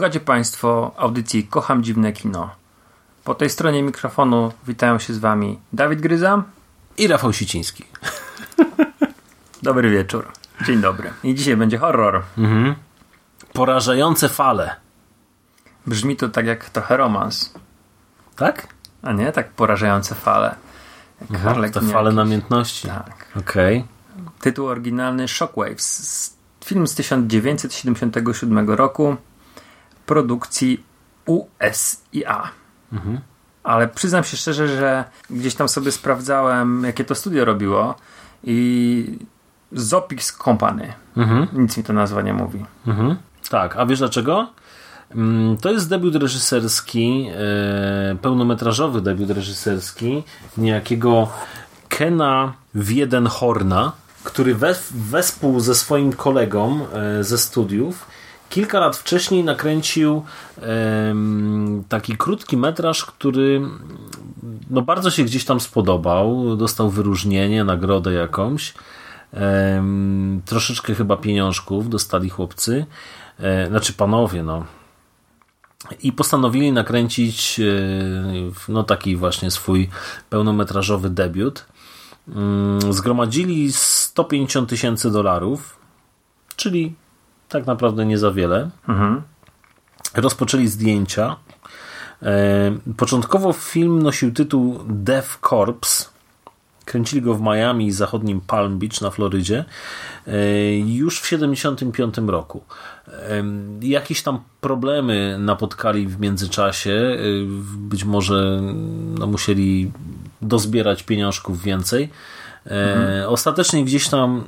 Słuchacie Państwo audycji Kocham Dziwne Kino. Po tej stronie mikrofonu witają się z Wami Dawid Gryza i Rafał Siciński. Dobry wieczór. Dzień dobry. I dzisiaj będzie horror. Mhm. Porażające fale. Brzmi to tak jak trochę romans. Tak? A nie? Tak porażające fale. Jak Aha, te fale jakiś. namiętności. Tak. Okej. Okay. Tytuł oryginalny Shockwaves. Film z 1977 roku produkcji USIA. Mhm. Ale przyznam się szczerze, że gdzieś tam sobie sprawdzałem, jakie to studio robiło i Zopix Company. Mhm. Nic mi to nazwa nie mówi. Mhm. Tak, a wiesz dlaczego? Mm, to jest debiut reżyserski, e, pełnometrażowy debiut reżyserski niejakiego Kena Wiedenhorna, który we, wespół ze swoim kolegą e, ze studiów kilka lat wcześniej nakręcił taki krótki metraż, który no bardzo się gdzieś tam spodobał. Dostał wyróżnienie, nagrodę jakąś. troszeczkę chyba pieniążków dostali chłopcy. E, znaczy panowie, no. I postanowili nakręcić e, no taki właśnie swój pełnometrażowy debiut. Mm, zgromadzili 150 tysięcy dolarów, czyli tak naprawdę nie za wiele. Mhm. Rozpoczęli zdjęcia. E, początkowo film nosił tytuł Death Corps. Kręcili go w Miami i zachodnim Palm Beach na Florydzie e, już w 1975 roku. E, jakieś tam problemy napotkali w międzyczasie. Być może no, musieli dozbierać pieniążków więcej. Mhm. Ostatecznie gdzieś tam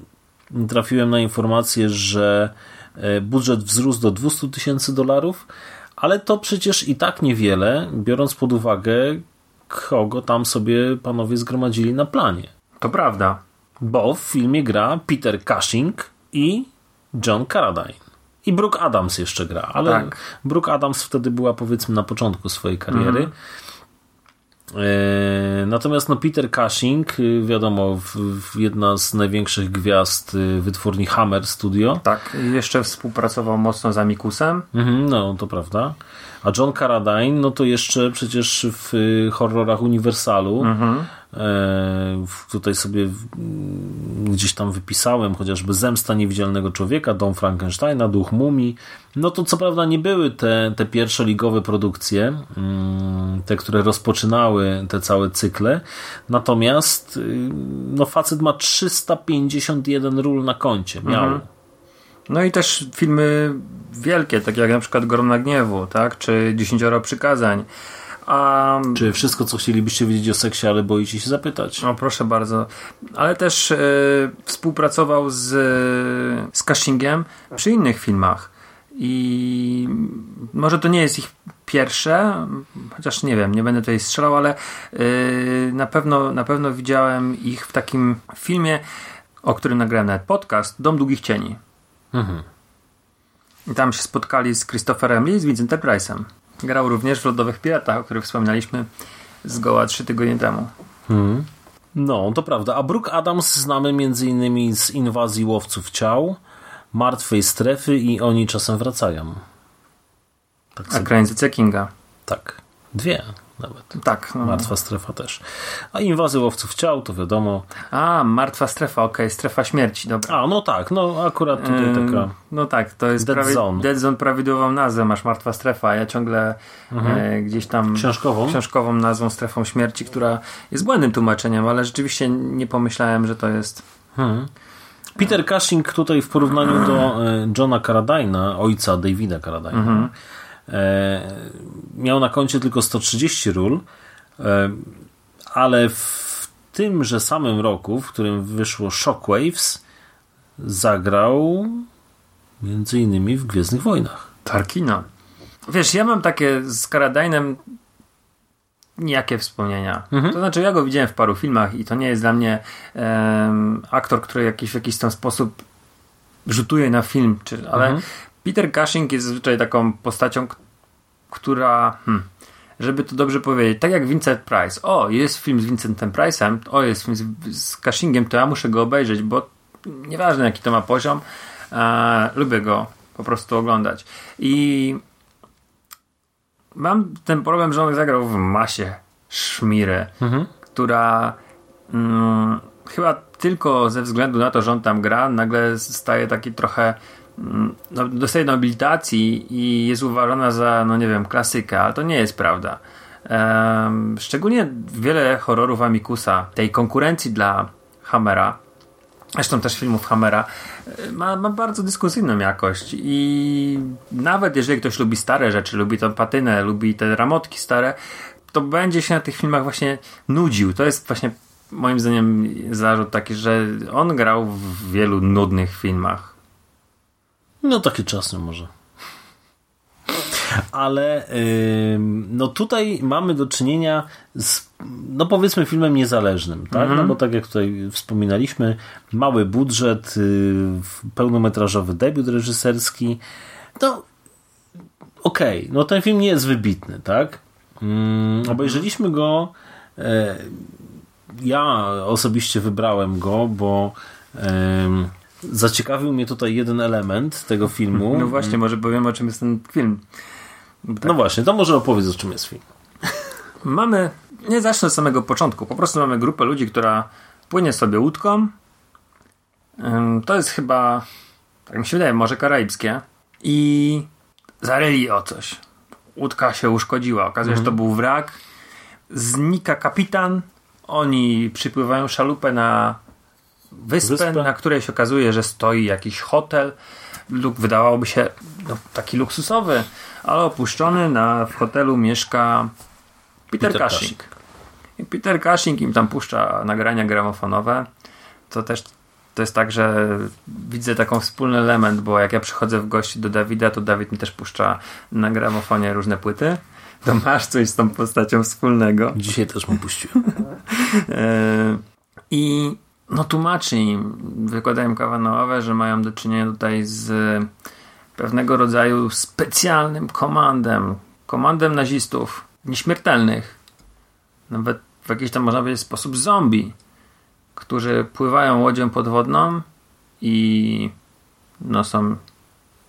trafiłem na informację, że budżet wzrósł do 200 tysięcy dolarów, ale to przecież i tak niewiele, biorąc pod uwagę, kogo tam sobie panowie zgromadzili na planie. To prawda. Bo w filmie gra Peter Cushing i John Carradine. I Brooke Adams jeszcze gra, ale tak. Brooke Adams wtedy była powiedzmy na początku swojej kariery. Mhm. E, natomiast no, Peter Cushing, y, wiadomo, w, w jedna z największych gwiazd y, wytwórni Hammer Studio. Tak, jeszcze współpracował mocno z Amikusem. Mhm, no, to prawda. A John Carradine, no to jeszcze przecież w y, horrorach Uniwersalu. Mhm. E, tutaj sobie gdzieś tam wypisałem chociażby Zemsta Niewidzialnego Człowieka, Dom Frankensteina, Duch Mumii. No to co prawda nie były te, te pierwsze ligowe produkcje, mm, te, które rozpoczynały te całe cykle, natomiast y, no facet ma 351 ról na koncie. Miał. Mhm. No i też filmy wielkie, takie jak na przykład Gorna Gniewu, tak? czy Dziesięcioro Przykazań. A... Czy wszystko, co chcielibyście wiedzieć o seksie, ale boicie się zapytać? No proszę bardzo. Ale też e, współpracował z, z Cushingiem przy innych filmach. I może to nie jest ich pierwsze, chociaż nie wiem, nie będę tutaj strzelał, ale yy, na, pewno, na pewno widziałem ich w takim filmie, o którym nagrałem nawet podcast, Dom Długich Cieni. Mhm. I tam się spotkali z Christopherem Lee, z Vincentem Price'em. Grał również w Lodowych Piratach, o których wspominaliśmy zgoła trzy tygodnie temu. Hmm. No, to prawda. A Brooke Adams znamy m.in. z Inwazji Łowców Ciał, Martwej Strefy i Oni czasem wracają. Tak A Granice Kinga. Tak. Dwie nawet. Tak. No. Martwa strefa też. A inwazy łowców ciał, to wiadomo. A, martwa strefa, okej, okay. strefa śmierci, dobra. A, no tak, no akurat tutaj yy, taka... No tak, to jest Dead prawie, Zone. Dead Zone prawidłową nazwę, masz martwa strefa, ja ciągle mhm. e, gdzieś tam... Książkową? Książkową nazwą strefą śmierci, która jest błędnym tłumaczeniem, ale rzeczywiście nie pomyślałem, że to jest... Hmm. Peter Cushing tutaj w porównaniu do e, Johna Carradina, ojca Davida Carradina, mhm miał na koncie tylko 130 ról, e, ale w tymże samym roku, w którym wyszło Shockwaves, zagrał między innymi w Gwiezdnych Wojnach. Tarkina. Wiesz, ja mam takie z Karadainem nijakie wspomnienia. To znaczy, ja go widziałem w paru filmach i to nie jest dla mnie em, aktor, który jakiś, w jakiś tam sposób rzutuje na film, czy, ale Peter Cushing jest zazwyczaj taką postacią, która hmm, żeby to dobrze powiedzieć, tak jak Vincent Price. O, jest film z Vincentem Price'em, o, jest film z, z Cushingiem, to ja muszę go obejrzeć, bo nieważne jaki to ma poziom, e, lubię go po prostu oglądać. I mam ten problem, że on zagrał w masie szmiry, która mm, chyba tylko ze względu na to, że on tam gra, nagle staje taki trochę no, dostaje nobilitacji i jest uważana za, no nie wiem, klasykę, ale to nie jest prawda. Szczególnie wiele horrorów Amikusa, tej konkurencji dla Hammera, zresztą też filmów Hammera, e, ma, ma bardzo dyskusyjną jakość i nawet jeżeli ktoś lubi stare rzeczy, lubi tą patynę, lubi te ramotki stare, to będzie się na tych filmach właśnie nudził. To jest właśnie moim zdaniem zarzut taki, że on grał w wielu nudnych filmach. No takie czasy może. Ale ym, no tutaj mamy do czynienia z no powiedzmy filmem niezależnym, tak? No bo tak jak tutaj wspominaliśmy, mały budżet, y, pełnometrażowy debiut reżyserski. No okej, no ten film nie jest wybitny, tak? Ym, obejrzeliśmy go e, ja osobiście wybrałem go, bo em, zaciekawił mnie tutaj jeden element tego filmu. No właśnie, może powiem o czym jest ten film. No właśnie, to może opowiedz o czym jest film. Mamy, nie zacznę od samego początku, po prostu mamy grupę ludzi, która płynie sobie łódką. To jest chyba, tak mi się wydaje, Morze Karaibskie. I zaryli o coś. Łódka się uszkodziła. Okazuje się, że to był wrak. Znika kapitan. Oni przypływają szalupę na wyspę, Wyspę. na której się okazuje, że stoi jakiś hotel. Lub wydawałoby się no, taki luksusowy, ale opuszczony. Na, w hotelu mieszka Peter, Peter Cushing. Cushing. I Peter Cushing im tam puszcza nagrania gramofonowe. To też to jest tak, że widzę taką wspólny element, bo jak ja przychodzę w gości do Dawida, to Dawid mi też puszcza na gramofonie różne płyty. To masz coś z tą postacią wspólnego. Dzisiaj też mu puściłem. I no tłumaczy im, wykładają kawanowe, że mają do czynienia tutaj z pewnego rodzaju specjalnym komandem, komandem nazistów, nieśmiertelnych, nawet w jakiś tam można powiedzieć sposób zombie, którzy pływają łodzią podwodną i no są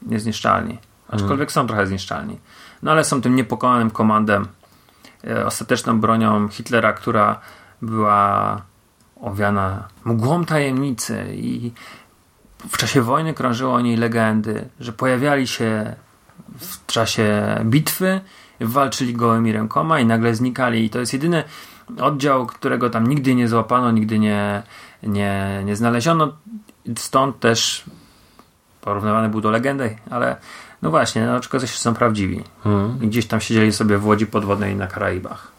niezniszczalni. Aczkolwiek są trochę zniszczalni. No ale są tym niepokonanym komandem, e, ostateczną bronią Hitlera, która była owiana mgłą tajemnicy i w czasie wojny krążyły o niej legendy, że pojawiali się w czasie bitwy, walczyli gołymi rękoma i nagle znikali. I to jest jedyny oddział, którego tam nigdy nie złapano, nigdy nie, nie, nie znaleziono. Stąd też porównywany był do legendy, ale no właśnie, no, że są prawdziwi. I gdzieś tam siedzieli sobie w łodzi podwodnej na Karaibach.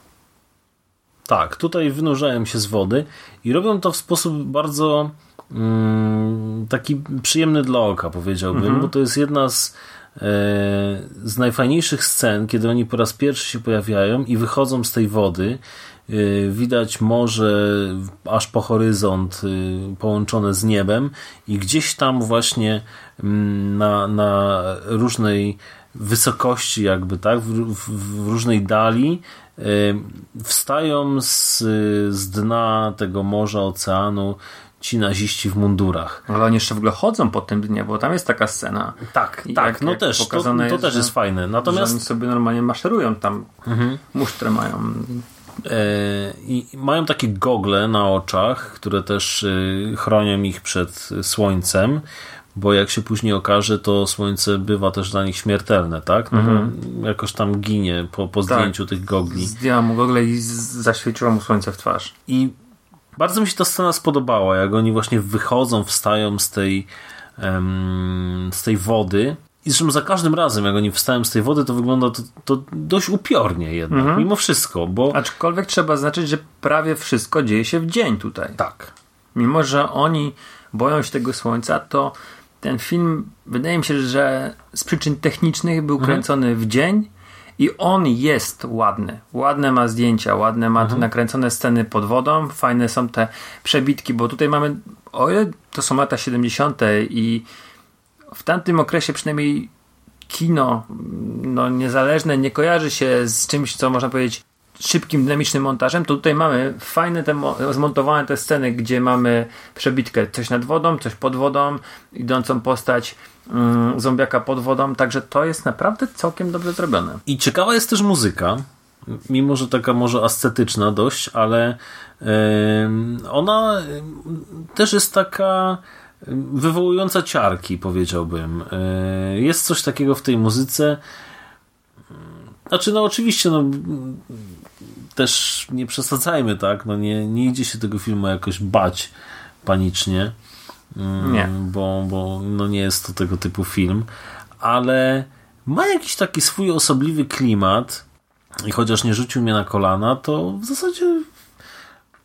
Tak, tutaj wynurzają się z wody i robią to w sposób bardzo mm, taki przyjemny dla oka, powiedziałbym, bo to jest jedna z, e, z najfajniejszych scen, kiedy oni po raz pierwszy się pojawiają i wychodzą z tej wody. E, Widać morze aż po horyzont e, połączone z niebem i gdzieś tam właśnie mm, na, na różnej wysokości jakby, tak, w, w, w różnej dali e, wstają z, z dna tego morza, oceanu ci naziści w mundurach. Ale oni jeszcze w ogóle chodzą po tym dnie, bo tam jest taka scena. Tak, I tak, jak- no jak też, to, to jest, też że- jest fajne. Że oni Natomiast sobie normalnie maszerują tam. Musztrę mają. e, i mają takie gogle na oczach, które też e, chronią ich przed słońcem, bo jak się później okaże, to słońce bywa też dla nich śmiertelne, tak? No bo jakoś tam ginie po, po Tak. zdjęciu tych gogli. Zdjęła mu gogle i z- zaświeciło mu słońce w twarz. I bardzo mi się ta scena spodobała, jak oni właśnie wychodzą, wstają z tej, em, z tej wody I zresztą za każdym razem, jak oni wstają z tej wody, to wygląda to, to dość upiornie jednak, Mhm. mimo wszystko, bo... Aczkolwiek trzeba zaznaczyć, że prawie wszystko dzieje się w dzień tutaj. Tak. Mimo, że oni boją się tego słońca, to ten film, wydaje mi się, że z przyczyn technicznych był kręcony w dzień i on jest ładny. Ładne ma zdjęcia, ładne ma nakręcone sceny pod wodą, fajne są te przebitki, bo tutaj mamy, o ile to są lata 70. i w tamtym okresie przynajmniej kino no, niezależne nie kojarzy się z czymś, co można powiedzieć szybkim, dynamicznym montażem, to tutaj mamy fajne te mo- zmontowane te sceny, gdzie mamy przebitkę coś nad wodą, coś pod wodą, idącą postać mm, zombiaka pod wodą, także to jest naprawdę całkiem dobrze zrobione. I ciekawa jest też muzyka, mimo że taka może ascetyczna dość, ale em, ona też jest taka wywołująca ciarki, powiedziałbym. E, Jest coś takiego w tej muzyce. Znaczy, no oczywiście, no też nie przesadzajmy, tak? No nie, nie idzie się tego filmu jakoś bać panicznie. Mm, Nie. Bo, bo no nie jest to tego typu film, ale ma jakiś taki swój osobliwy klimat i chociaż nie rzucił mnie na kolana, to w zasadzie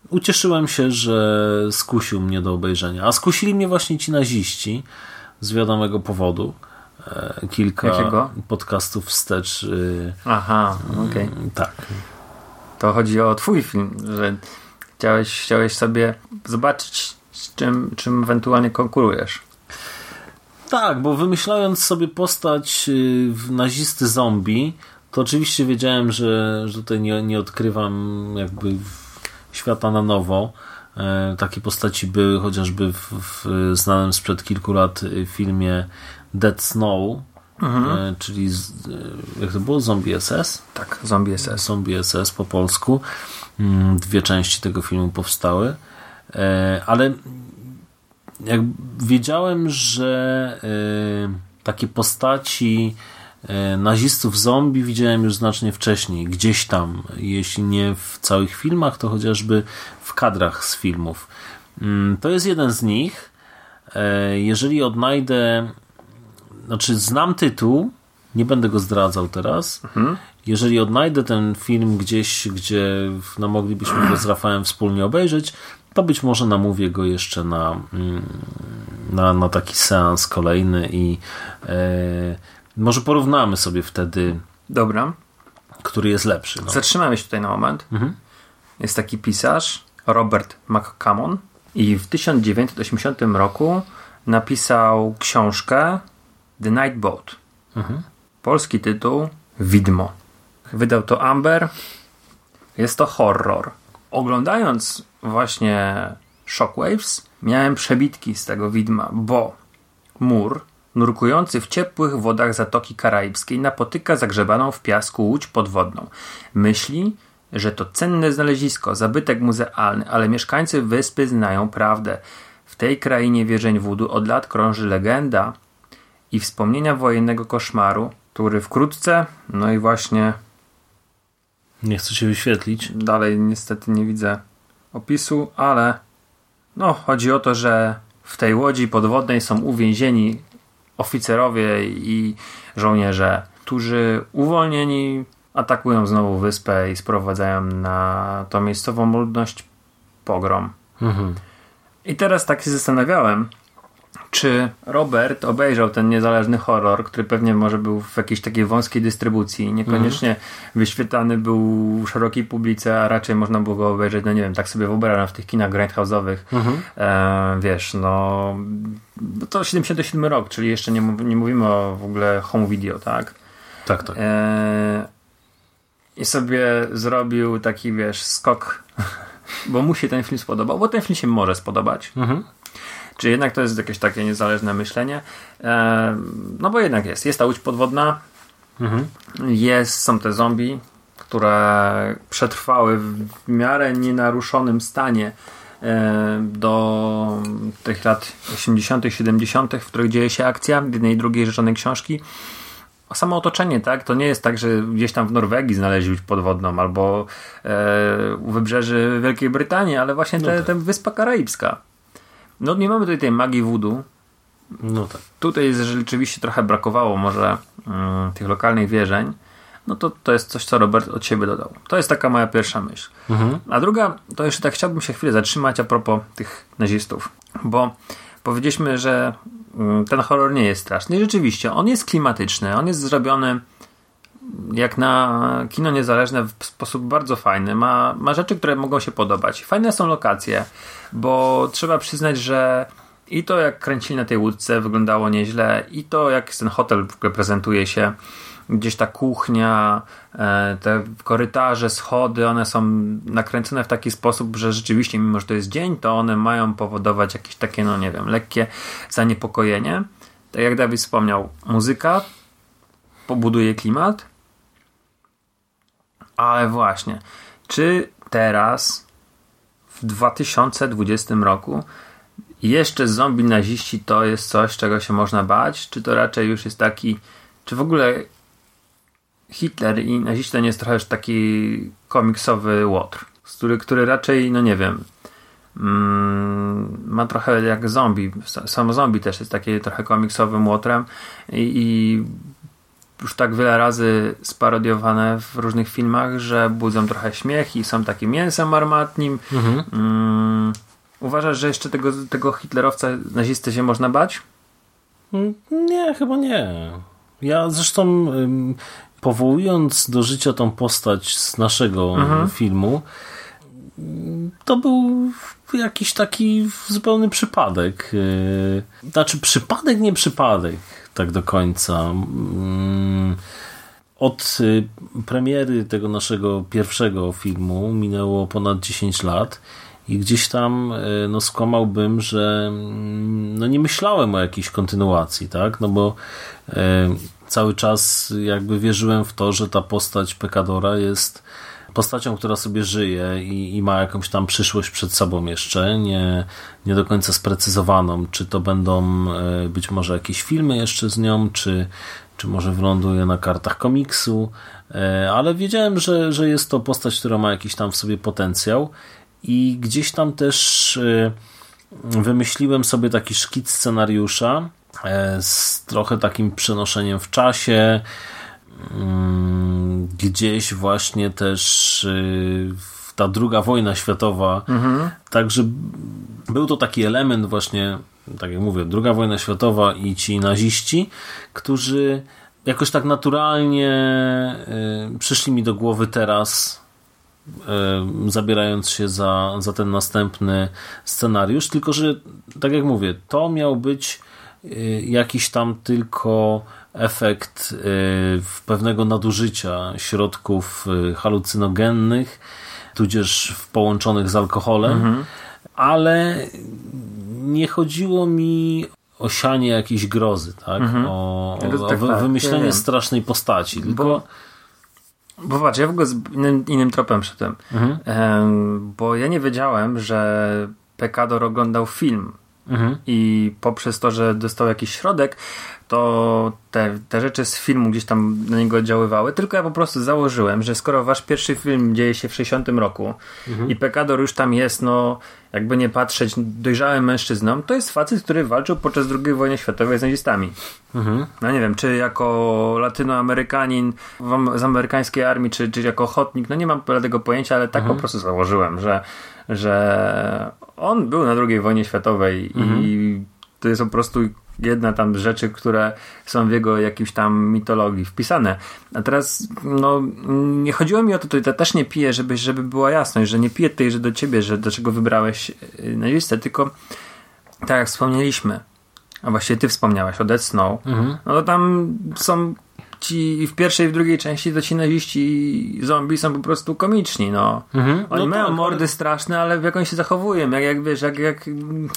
ucieszyłem się, że skusił mnie do obejrzenia. A skusili mnie właśnie ci naziści z wiadomego powodu. E, Kilka Jakiego? podcastów wstecz. y, Aha, okej. Tak. To chodzi o twój film, że chciałeś, chciałeś sobie zobaczyć, z czym, czym ewentualnie konkurujesz. Tak, bo wymyślając sobie postać y, nazisty zombie, to oczywiście wiedziałem, że, że tutaj nie, nie odkrywam jakby świata na nowo. E, Takie postaci były chociażby w, w znanym sprzed kilku lat y, filmie Dead Snow, e, czyli z, y, jak to było? Zombie SS? Tak, Zombie SS. Zombie SS po polsku. Mm, Dwie części tego filmu powstały. E, Ale jak wiedziałem, że e, takie postaci e, nazistów zombie widziałem już znacznie wcześniej, gdzieś tam, jeśli nie w całych filmach, to chociażby w kadrach z filmów. Mm, To jest jeden z nich. E, Jeżeli odnajdę, znaczy znam tytuł, nie będę go zdradzał teraz. Jeżeli odnajdę ten film gdzieś, gdzie no, moglibyśmy go z Rafałem wspólnie obejrzeć, to być może namówię go jeszcze na, mm, na, na taki seans kolejny i e, może porównamy sobie wtedy, Dobra, który jest lepszy. No. zatrzymamy się tutaj na moment. Jest taki pisarz, Robert McCammon i w 1980 roku napisał książkę The Night Boat. Polski tytuł Widmo. Wydał to Amber. Jest to horror. Oglądając właśnie Shockwaves, miałem przebitki z tego widma, bo mur, nurkujący w ciepłych wodach Zatoki Karaibskiej, napotyka zagrzebaną w piasku łódź podwodną. Myśli, że to cenne znalezisko, zabytek muzealny, ale mieszkańcy wyspy znają prawdę. W tej krainie wierzeń wudu od lat krąży legenda i wspomnienia wojennego koszmaru, który wkrótce, no i właśnie Nie chcę się wyświetlić. Dalej niestety nie widzę opisu, ale no, chodzi o to, że w tej łodzi podwodnej są uwięzieni oficerowie i żołnierze, którzy uwolnieni atakują znowu wyspę i sprowadzają na tą miejscową ludność pogrom. Mhm. I teraz tak się zastanawiałem, czy Robert obejrzał ten niezależny horror, który pewnie może był w jakiejś takiej wąskiej dystrybucji, niekoniecznie wyświetlany był szerokiej publice, a raczej można było go obejrzeć, no nie wiem, tak sobie wyobrażam w tych kinach grindhouse'owych. E, wiesz, no no to 77 rok, czyli jeszcze nie, nie mówimy o w ogóle home video, tak? Tak, tak. E, I sobie zrobił taki, wiesz, skok, bo mu się ten film spodobał, bo ten film się może spodobać. Mhm. Czy jednak to jest jakieś takie niezależne myślenie? E, no bo jednak jest. Jest ta łódź podwodna, Mhm. jest, są te zombie, które przetrwały w miarę nienaruszonym stanie e, do tych lat 80., 70., w których dzieje się akcja jednej i drugiej rzeczonej książki. A samo otoczenie, tak? To nie jest tak, że gdzieś tam w Norwegii znaleźli łódź podwodną albo e, u wybrzeży Wielkiej Brytanii, ale właśnie te, tak. te Wyspa Karaibska. No nie mamy tutaj tej magii voodoo, No tak. Tutaj rzeczywiście trochę brakowało może mm, tych lokalnych wierzeń, no to to jest coś, co Robert od siebie dodał. To jest taka moja pierwsza myśl. A druga, to jeszcze tak chciałbym się chwilę zatrzymać a propos tych nazistów, bo powiedzieliśmy, że mm, ten horror nie jest straszny. I rzeczywiście, on jest klimatyczny, on jest zrobiony jak na kino niezależne w sposób bardzo fajny. Ma, ma rzeczy, które mogą się podobać. Fajne są lokacje, bo trzeba przyznać, że i to jak kręcili na tej łódce wyglądało nieźle, i to jak ten hotel w ogóle prezentuje się, gdzieś ta kuchnia, e, te korytarze, schody, one są nakręcone w taki sposób, że rzeczywiście, mimo że to jest dzień, to one mają powodować jakieś takie, no nie wiem, lekkie zaniepokojenie. Tak jak Dawid wspomniał, muzyka pobuduje klimat, ale właśnie, czy teraz w 2020 roku jeszcze zombie naziści to jest coś, czego się można bać? Czy to raczej już jest taki, czy w ogóle Hitler i naziści to nie jest trochę już taki komiksowy łotr, który, który raczej, no nie wiem, mm, ma trochę jak zombie. Samo zombie też jest takie trochę komiksowym łotrem i, i już tak wiele razy sparodiowane w różnych filmach, że budzą trochę śmiech i są takim mięsem armatnim. Mhm. Mm, uważasz, że jeszcze tego, tego hitlerowca nazisty się można bać? Nie, chyba nie. Ja zresztą powołując do życia tą postać z naszego Mhm. filmu, to był jakiś taki zupełny przypadek. Yy, Znaczy przypadek, nie przypadek tak do końca. Mm, Od y, premiery tego naszego pierwszego filmu minęło ponad 10 lat i gdzieś tam y, no, skłamałbym, że mm, no, nie myślałem o jakiejś kontynuacji, tak? No bo y, cały czas jakby wierzyłem w to, że ta postać Pekadora jest postacią, która sobie żyje i, i ma jakąś tam przyszłość przed sobą jeszcze, nie, nie do końca sprecyzowaną, czy to będą e, być może jakieś filmy jeszcze z nią, czy, czy może wyląduje na kartach komiksu, e, ale wiedziałem, że, że jest to postać, która ma jakiś tam w sobie potencjał i gdzieś tam też e, wymyśliłem sobie taki szkic scenariusza z trochę takim przenoszeniem w czasie, gdzieś właśnie też y, ta druga wojna światowa, także był to taki element właśnie, tak jak mówię, druga wojna światowa i ci naziści, którzy jakoś tak naturalnie y, przyszli mi do głowy teraz, y, zabierając się za, za ten następny scenariusz, tylko że tak jak mówię, to miał być jakiś tam tylko efekt y, pewnego nadużycia środków y, halucynogennych, tudzież połączonych z alkoholem, ale nie chodziło mi o sianie jakiejś grozy, tak? O, o, No o tak, tak, wymyślenie wiem. strasznej postaci. Tylko Bo, bo patrz, ja w ogóle z innym, innym tropem szedłem. Em, bo ja nie wiedziałem, że Pekador oglądał film. I poprzez to, że dostał jakiś środek, to te, te rzeczy z filmu gdzieś tam na niego oddziaływały. Tylko ja po prostu założyłem, że skoro wasz pierwszy film dzieje się w 60 roku i Pekador już tam jest, no jakby nie patrzeć, dojrzałym mężczyzną, to jest facet, który walczył podczas II wojny światowej z nazistami. No nie wiem, czy jako latynoamerykanin z amerykańskiej armii, czy, czy jako ochotnik, no nie mam tego pojęcia, ale tak po prostu założyłem, że, że on był na II wojnie światowej i to jest po prostu jedna tam rzeczy, które są w jego jakimś tam mitologii wpisane. A teraz, no, nie chodziło mi o to, to ja też nie piję, żeby, żeby była jasność, że nie piję tej, że do ciebie, że do czego wybrałeś y, na listę, tylko tak jak wspomnieliśmy, a właściwie ty wspomniałeś o Dead Snow, no to tam są ci w pierwszej i w drugiej części to ci naziści zombie są po prostu komiczni, no. Oni No mają tak, mordy straszne, ale jak oni się zachowują, jak, jak wiesz, jak, jak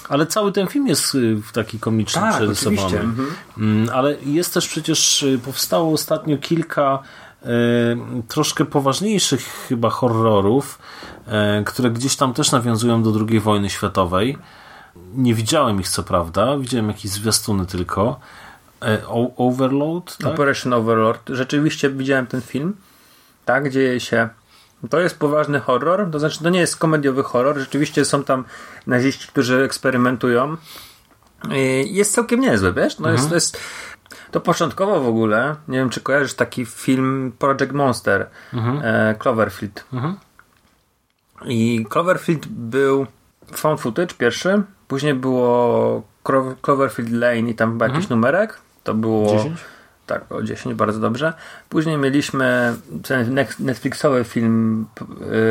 Ale cały ten film jest y, w taki komiczny Tak, przerysowany. mhm. Mm, Ale jest też przecież, y, powstało ostatnio kilka y, troszkę poważniejszych chyba horrorów, y, które gdzieś tam też nawiązują do II wojny światowej. Nie widziałem ich co prawda, widziałem jakieś zwiastuny tylko. O- Overload, tak? Operation Overlord. Rzeczywiście widziałem ten film. Tak, dzieje się. To jest poważny horror, to znaczy to nie jest komediowy horror. Rzeczywiście są tam naziści, którzy eksperymentują. Y, Jest całkiem niezły, wiesz? No Mhm. jest, to jest... To początkowo w ogóle, nie wiem czy kojarzysz taki film Project Monster, Mhm. e, Cloverfield. I Cloverfield był found footage pierwszy, później było Cloverfield Lane i tam chyba jakiś numerek. To było... 10? Tak, o 10, bardzo dobrze. Później mieliśmy ten net- Netflixowy film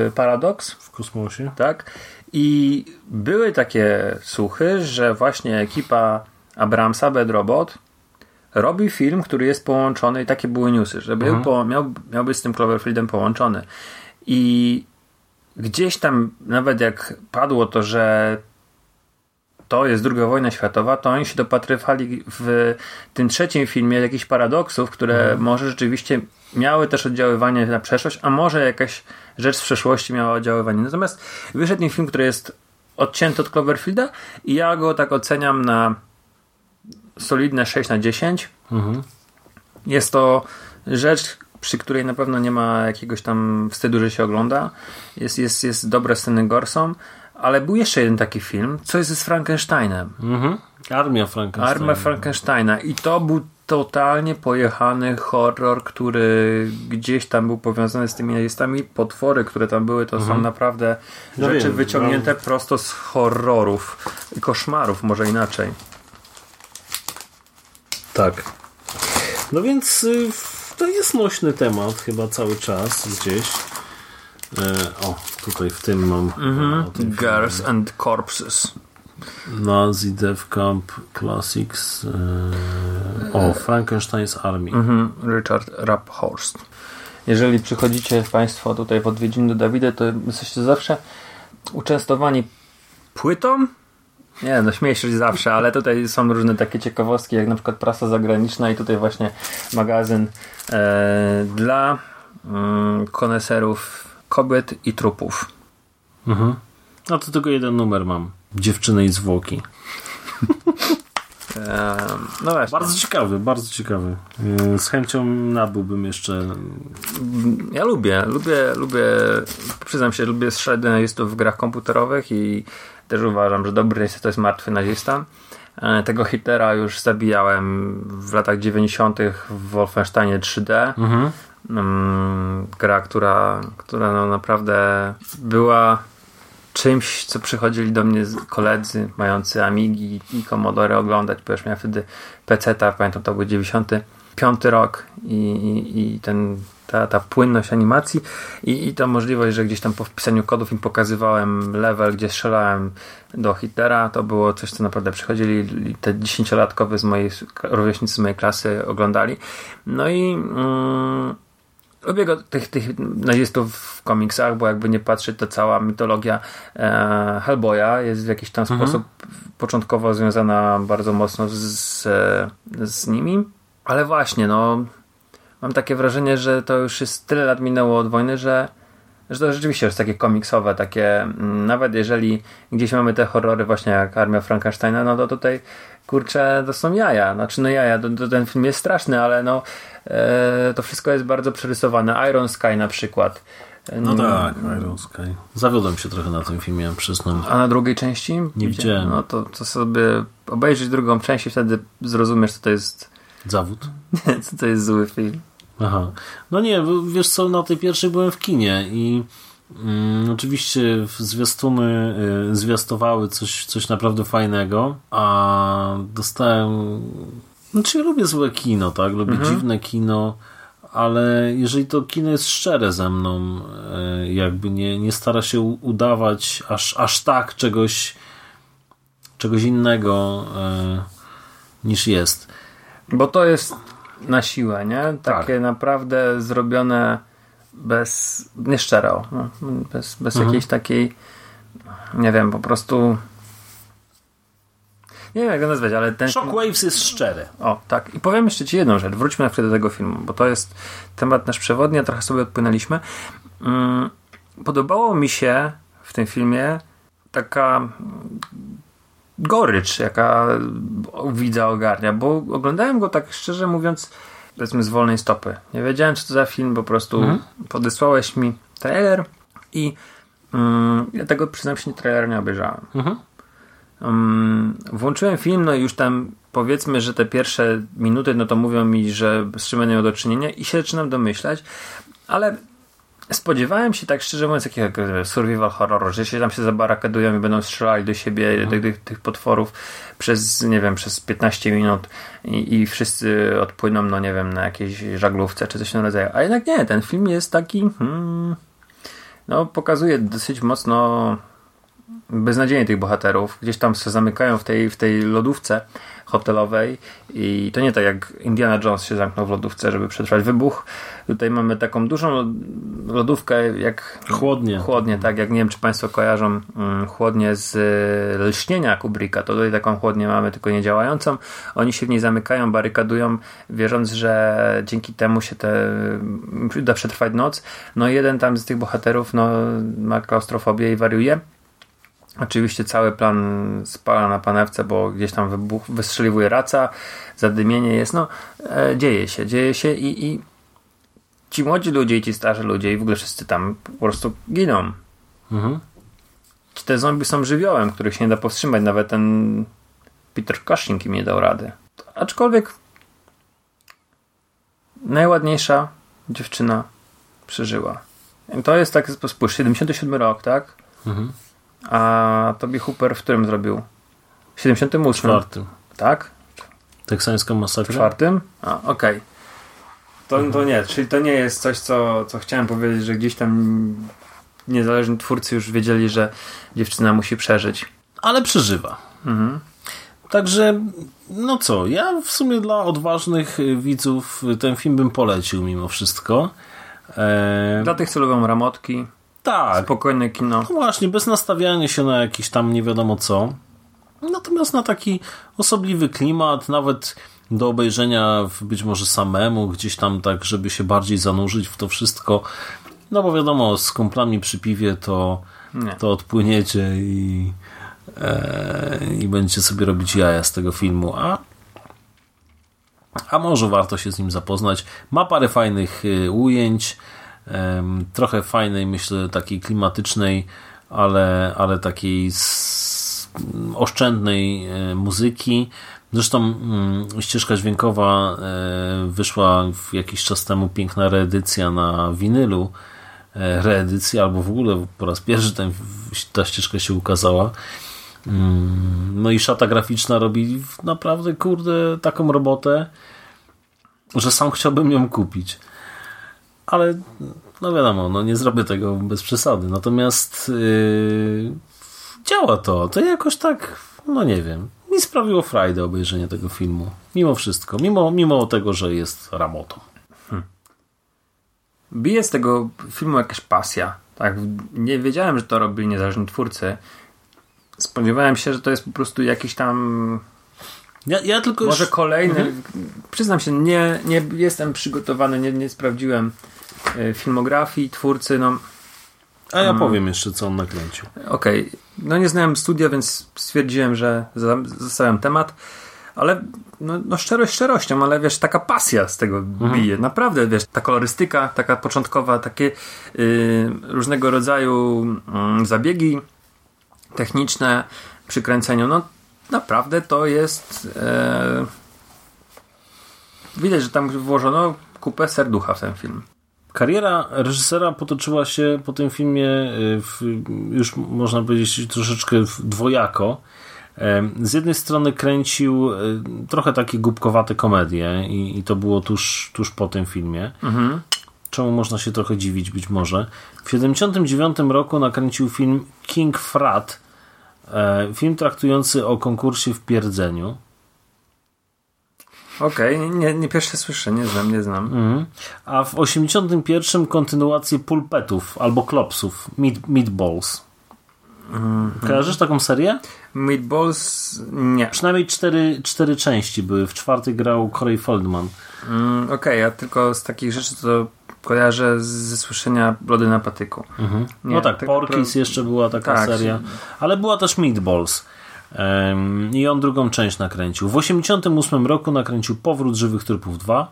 y, Paradox, W kosmosie. tak? I były takie słuchy, że właśnie ekipa Abramsa, Bad Robot, robi film, który jest połączony i takie były newsy, że był po, miał, miał być z tym Cloverfieldem połączony. I gdzieś tam, nawet jak padło to, że to jest druga wojna światowa, to oni się dopatrywali w tym trzecim filmie jakichś paradoksów, które może rzeczywiście miały też oddziaływanie na przeszłość, a może jakaś rzecz z przeszłości miała oddziaływanie. Natomiast wyszedł film, który jest odcięty od Cloverfielda i ja go tak oceniam na solidne 6 na 10. Jest to rzecz, przy której na pewno nie ma jakiegoś tam wstydu, że się ogląda. Jest, jest, jest dobre sceny gorsą, ale był jeszcze jeden taki film, co jest z Frankensteinem. Mhm. Armia Frankensteina. Armia Frankensteina. I to był totalnie pojechany horror, który gdzieś tam był powiązany z tymi nazistami. Potwory, które tam były, to są naprawdę No rzeczy wiem, wyciągnięte prosto z horrorów. I koszmarów, może inaczej. Tak. No więc y, to jest nośny temat chyba cały czas gdzieś. E, o, tutaj w tym mam. O tym Girls and Corpses. Nazi Death Camp Classics. E, o, Frankenstein's Army. Mhm, Richard Rapphorst. Jeżeli przychodzicie Państwo tutaj w odwiedziny do Dawida, to jesteście zawsze uczęstowani płytą. Nie, no śmieję się zawsze, ale tutaj są różne takie ciekawostki, jak na przykład prasa zagraniczna i tutaj właśnie magazyn e, dla mm, koneserów kobiet i trupów. Mhm. No to tylko jeden numer mam. Dziewczyny i zwłoki. No właśnie. Bardzo ciekawy, bardzo ciekawy. E, Z chęcią nabyłbym jeszcze. Ja lubię, lubię, lubię, przyznam się, lubię strzelać do nazistów w grach komputerowych i też uważam, że dobry nazista to jest martwy nazista. E, Tego Hitlera już zabijałem w latach 90. w Wolfensteinie 3D. Mm, Gra, która, która no naprawdę była czymś, co przychodzili do mnie koledzy mający Amigi i Commodore oglądać, bo już miałem wtedy PC-ta, pamiętam to był 95 rok i, i, i ten, ta, ta płynność animacji i, i ta możliwość, że gdzieś tam po wpisaniu kodów im pokazywałem level, gdzie strzelałem do Hitlera, to było coś, co naprawdę przychodzili te dziesięciolatkowie z mojej, rówieśnicy z mojej klasy oglądali. No i mm, Lubię go, tych, tych nazistów w komiksach, bo jakby nie patrzeć, to cała mitologia e, Hellboya jest w jakiś tam sposób początkowo związana bardzo mocno z, z, z nimi. Ale właśnie, no mam takie wrażenie, że to już jest tyle lat minęło od wojny, że, że to rzeczywiście jest takie komiksowe, takie mm, nawet jeżeli gdzieś mamy te horrory właśnie jak Armia Frankensteina, no to tutaj kurczę, to są jaja. Znaczy no jaja, to, to ten film jest straszny, ale no e, to wszystko jest bardzo przerysowane. Iron Sky na przykład. No tak, Iron Sky. Zawiodłem się trochę na tym filmie, przyznam. A na drugiej części? Nie widziałem. No to, to sobie obejrzyj drugą część i wtedy zrozumiesz, co to jest, Zawód. co to jest zły film. Aha. No nie, wiesz co, na tej pierwszej byłem w kinie i mm, oczywiście zwiastuny y, zwiastowały coś, coś naprawdę fajnego, a dostałem... Znaczy ja lubię złe kino, tak? Lubię dziwne kino, ale jeżeli to kino jest szczere ze mną, y, jakby nie, nie stara się udawać aż, aż tak czegoś czegoś innego y, niż jest. Bo to jest na siłę, nie? Takie Tak. naprawdę zrobione bez, nie szczero, no, bez, bez jakiejś takiej, nie wiem, po prostu nie wiem jak to nazwać, ale ten Shockwaves jest szczery. O, tak. I powiem jeszcze Ci jedną rzecz. Wróćmy na chwilę do tego filmu, bo to jest temat nasz przewodni, a trochę sobie odpłynęliśmy. Mm, Podobało mi się w tym filmie taka gorycz, jaka widza ogarnia, bo oglądałem go tak szczerze mówiąc, powiedzmy z wolnej stopy. Nie wiedziałem, co to za film, po prostu podesłałeś mi trailer i mm, ja tego przyznam się, trailer nie obejrzałem. Um, włączyłem film, no i już tam powiedzmy, że te pierwsze minuty, no to mówią mi, że z czym będę miał do czynienia i się zaczynam domyślać, ale spodziewałem się tak szczerze mówiąc jakiego survival horroru, że się tam się zabarakadują i będą strzelali do siebie, do tych, tych potworów przez, nie wiem, przez 15 minut i, i wszyscy odpłyną, no nie wiem, na jakiejś żaglówce czy coś w tym rodzaju. A jednak nie, ten film jest taki hmm, no pokazuje dosyć mocno beznadziejnie tych bohaterów. Gdzieś tam się zamykają w tej, w tej lodówce hotelowej i to nie tak jak Indiana Jones się zamknął w lodówce, żeby przetrwać wybuch. Tutaj mamy taką dużą lodówkę jak... Chłodnie. Chłodnie, tak. Jak nie wiem, czy Państwo kojarzą um, chłodnie z e, lśnienia Kubricka, to tutaj taką chłodnię mamy, tylko nie działającą. Oni się w niej zamykają, barykadują, wierząc, że dzięki temu się te uda przetrwać noc. No jeden tam z tych bohaterów no, ma klaustrofobię i wariuje. Oczywiście cały plan spala na panewce, bo gdzieś tam wybuch, wystrzeliwuje raca, zadymienie jest, no e, dzieje się, dzieje się i, i ci młodzi ludzie i ci starzy ludzie i w ogóle wszyscy tam po prostu giną. Mhm. Te zombie są żywiołem, których się nie da powstrzymać, nawet ten Peter Cushing im nie dał rady. Aczkolwiek najładniejsza dziewczyna przeżyła. To jest tak, spójrz, 77 rok, tak? Mhm. A Toby Hooper w którym zrobił? W 78. Czwartym. Tak? Teksańska masakra? Czwartym? A, okej. Okay. To, to nie, czyli to nie jest coś, co, co chciałem powiedzieć, że gdzieś tam niezależni twórcy już wiedzieli, że dziewczyna musi przeżyć. Ale przeżywa. Mhm. Także, no co, ja w sumie dla odważnych widzów ten film bym polecił mimo wszystko. Eee... Dla tych, co lubią ramotki. Tak. Spokojne kino. No właśnie, bez nastawiania się na jakiś tam nie wiadomo co. Natomiast na taki osobliwy klimat, nawet do obejrzenia być może samemu, gdzieś tam tak, żeby się bardziej zanurzyć w to wszystko. No bo wiadomo, z kumplami przy piwie to, to odpłyniecie i, e, i będziecie sobie robić jaja z tego filmu. A, a może warto się z nim zapoznać. Ma parę fajnych y, ujęć trochę fajnej, myślę, takiej klimatycznej, ale, ale takiej oszczędnej muzyki. Zresztą mm, ścieżka dźwiękowa wyszła jakiś czas temu piękna reedycja na winylu. E, reedycja, albo w ogóle po raz pierwszy ten, ta ścieżka się ukazała. Mm, no i szata graficzna robi naprawdę, kurde, taką robotę, że sam chciałbym ją kupić ale no wiadomo, no nie zrobię tego bez przesady. Natomiast yy, działa to. To jakoś tak, no nie wiem, mi sprawiło frajdę obejrzenie tego filmu. Mimo wszystko. Mimo, mimo tego, że jest ramotą. Hmm. Bije z tego filmu jakaś pasja. Tak, nie wiedziałem, że to robili niezależni twórcy. Spodziewałem się, że to jest po prostu jakiś tam ja, ja tylko Może już... kolejny. Mhm. Przyznam się, nie, nie jestem przygotowany, nie, nie sprawdziłem E, filmografii, twórcy, no... A ja mm. powiem jeszcze, co on nakręcił. Okej. Okay. No nie znałem studia, więc stwierdziłem, że zostawiam temat. Ale no, no szczerość szczerością, ale wiesz, taka pasja z tego mhm. bije. Naprawdę, wiesz, ta kolorystyka, taka początkowa, takie yy, różnego rodzaju yy, zabiegi techniczne przy kręceniu, no naprawdę to jest yy, widać, że tam włożono kupę serducha w ten film. Kariera reżysera potoczyła się po tym filmie y, w, już można powiedzieć troszeczkę dwojako. Z jednej strony kręcił y, trochę takie głupkowate komedie i, i to było tuż, tuż po tym filmie. Mhm. Czemu można się trochę dziwić być może. W 1979 roku nakręcił film King Frat, e, film traktujący o konkursie w pierdzeniu. Okej, okay, nie, nie pierwsze słyszę, nie znam, nie znam. Mhm. A w 81 kontynuację pulpetów albo klopsów, meat, Meatballs. Mhm. Kojarzysz taką serię? Meatballs nie. Przynajmniej cztery, cztery części były. W czwartej grał Corey Feldman. Mm, Okej, okay, ja tylko z takich rzeczy to kojarzę ze słyszenia Blody na patyku. Mhm. Nie, no tak, tak Porkis jeszcze była taka tak, seria. Ale była też Meatballs. I on drugą część nakręcił. W 1988 roku nakręcił Powrót Żywych Trupów 2.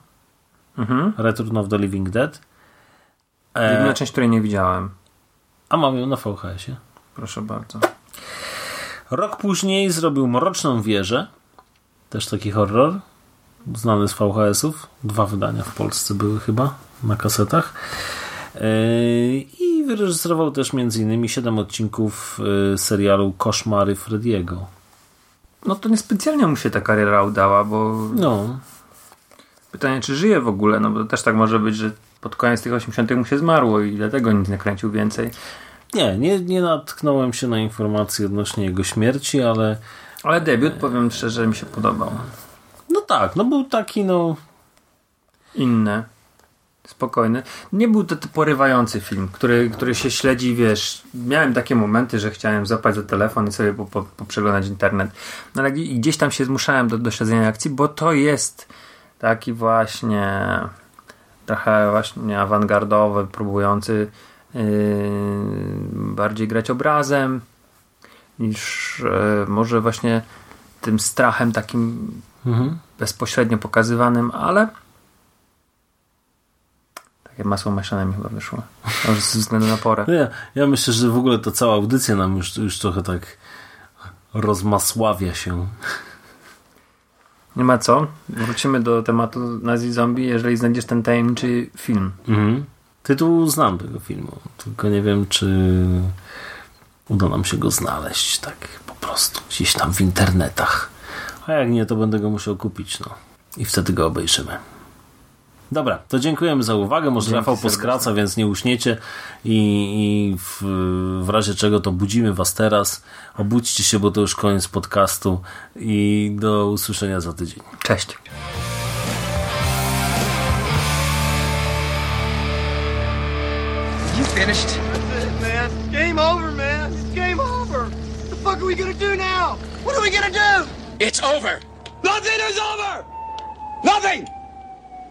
Mhm. Return of the Living Dead. E... Część, której nie widziałem. A mam ją na VHS-ie. Proszę bardzo. Rok później zrobił Mroczną Wieżę, też taki horror, znany z VHS-ów. Dwa wydania w Polsce były chyba na kasetach. Yy, I wyreżyserował też m.in. 7 odcinków yy, serialu Koszmary Frediego. No to niespecjalnie mu się ta kariera udała, bo No, pytanie, czy żyje w ogóle, no bo też tak może być, że pod koniec tych 80 mu się zmarło i dlatego nic nie kręcił więcej. nie, nie, nie natknąłem się na informacje odnośnie jego śmierci, ale Ale debiut, powiem szczerze, mi się podobał. no tak, no był taki, no Inny. Spokojny. Nie był to porywający film, który, który się śledzi, wiesz. Miałem takie momenty, że chciałem zapać za telefon i sobie po, po, poprzeglądać internet. No ale i gdzieś tam się zmuszałem do, do śledzenia akcji, bo to jest taki właśnie trochę właśnie awangardowy, próbujący yy, bardziej grać obrazem niż yy, może właśnie tym strachem takim mhm. bezpośrednio pokazywanym, ale masło maślane mi chyba wyszło. Może ze względu na porę. Ja, ja myślę, że w ogóle to cała audycja nam już, już trochę tak rozmasławia się. Nie ma co. Wrócimy do tematu Nazi Zombie, jeżeli znajdziesz ten tajemniczy film. Mhm. Tytuł znam tego filmu, tylko nie wiem, czy uda nam się go znaleźć tak po prostu gdzieś tam w internetach. A jak nie, to będę go musiał kupić, no. I wtedy go obejrzymy. Dobra, to dziękujemy za uwagę. Może Dzięki Rafał serdecznie. poskraca, więc nie uśniecie i, i w, w razie czego to budzimy was teraz. Obudźcie się, bo to już koniec podcastu i do usłyszenia za tydzień. Cześć. You finished? That's it, man. Game over, man. It's game over. What the fuck are we gonna do now? What are we gonna do? It's over. Nothing is over! Nothing!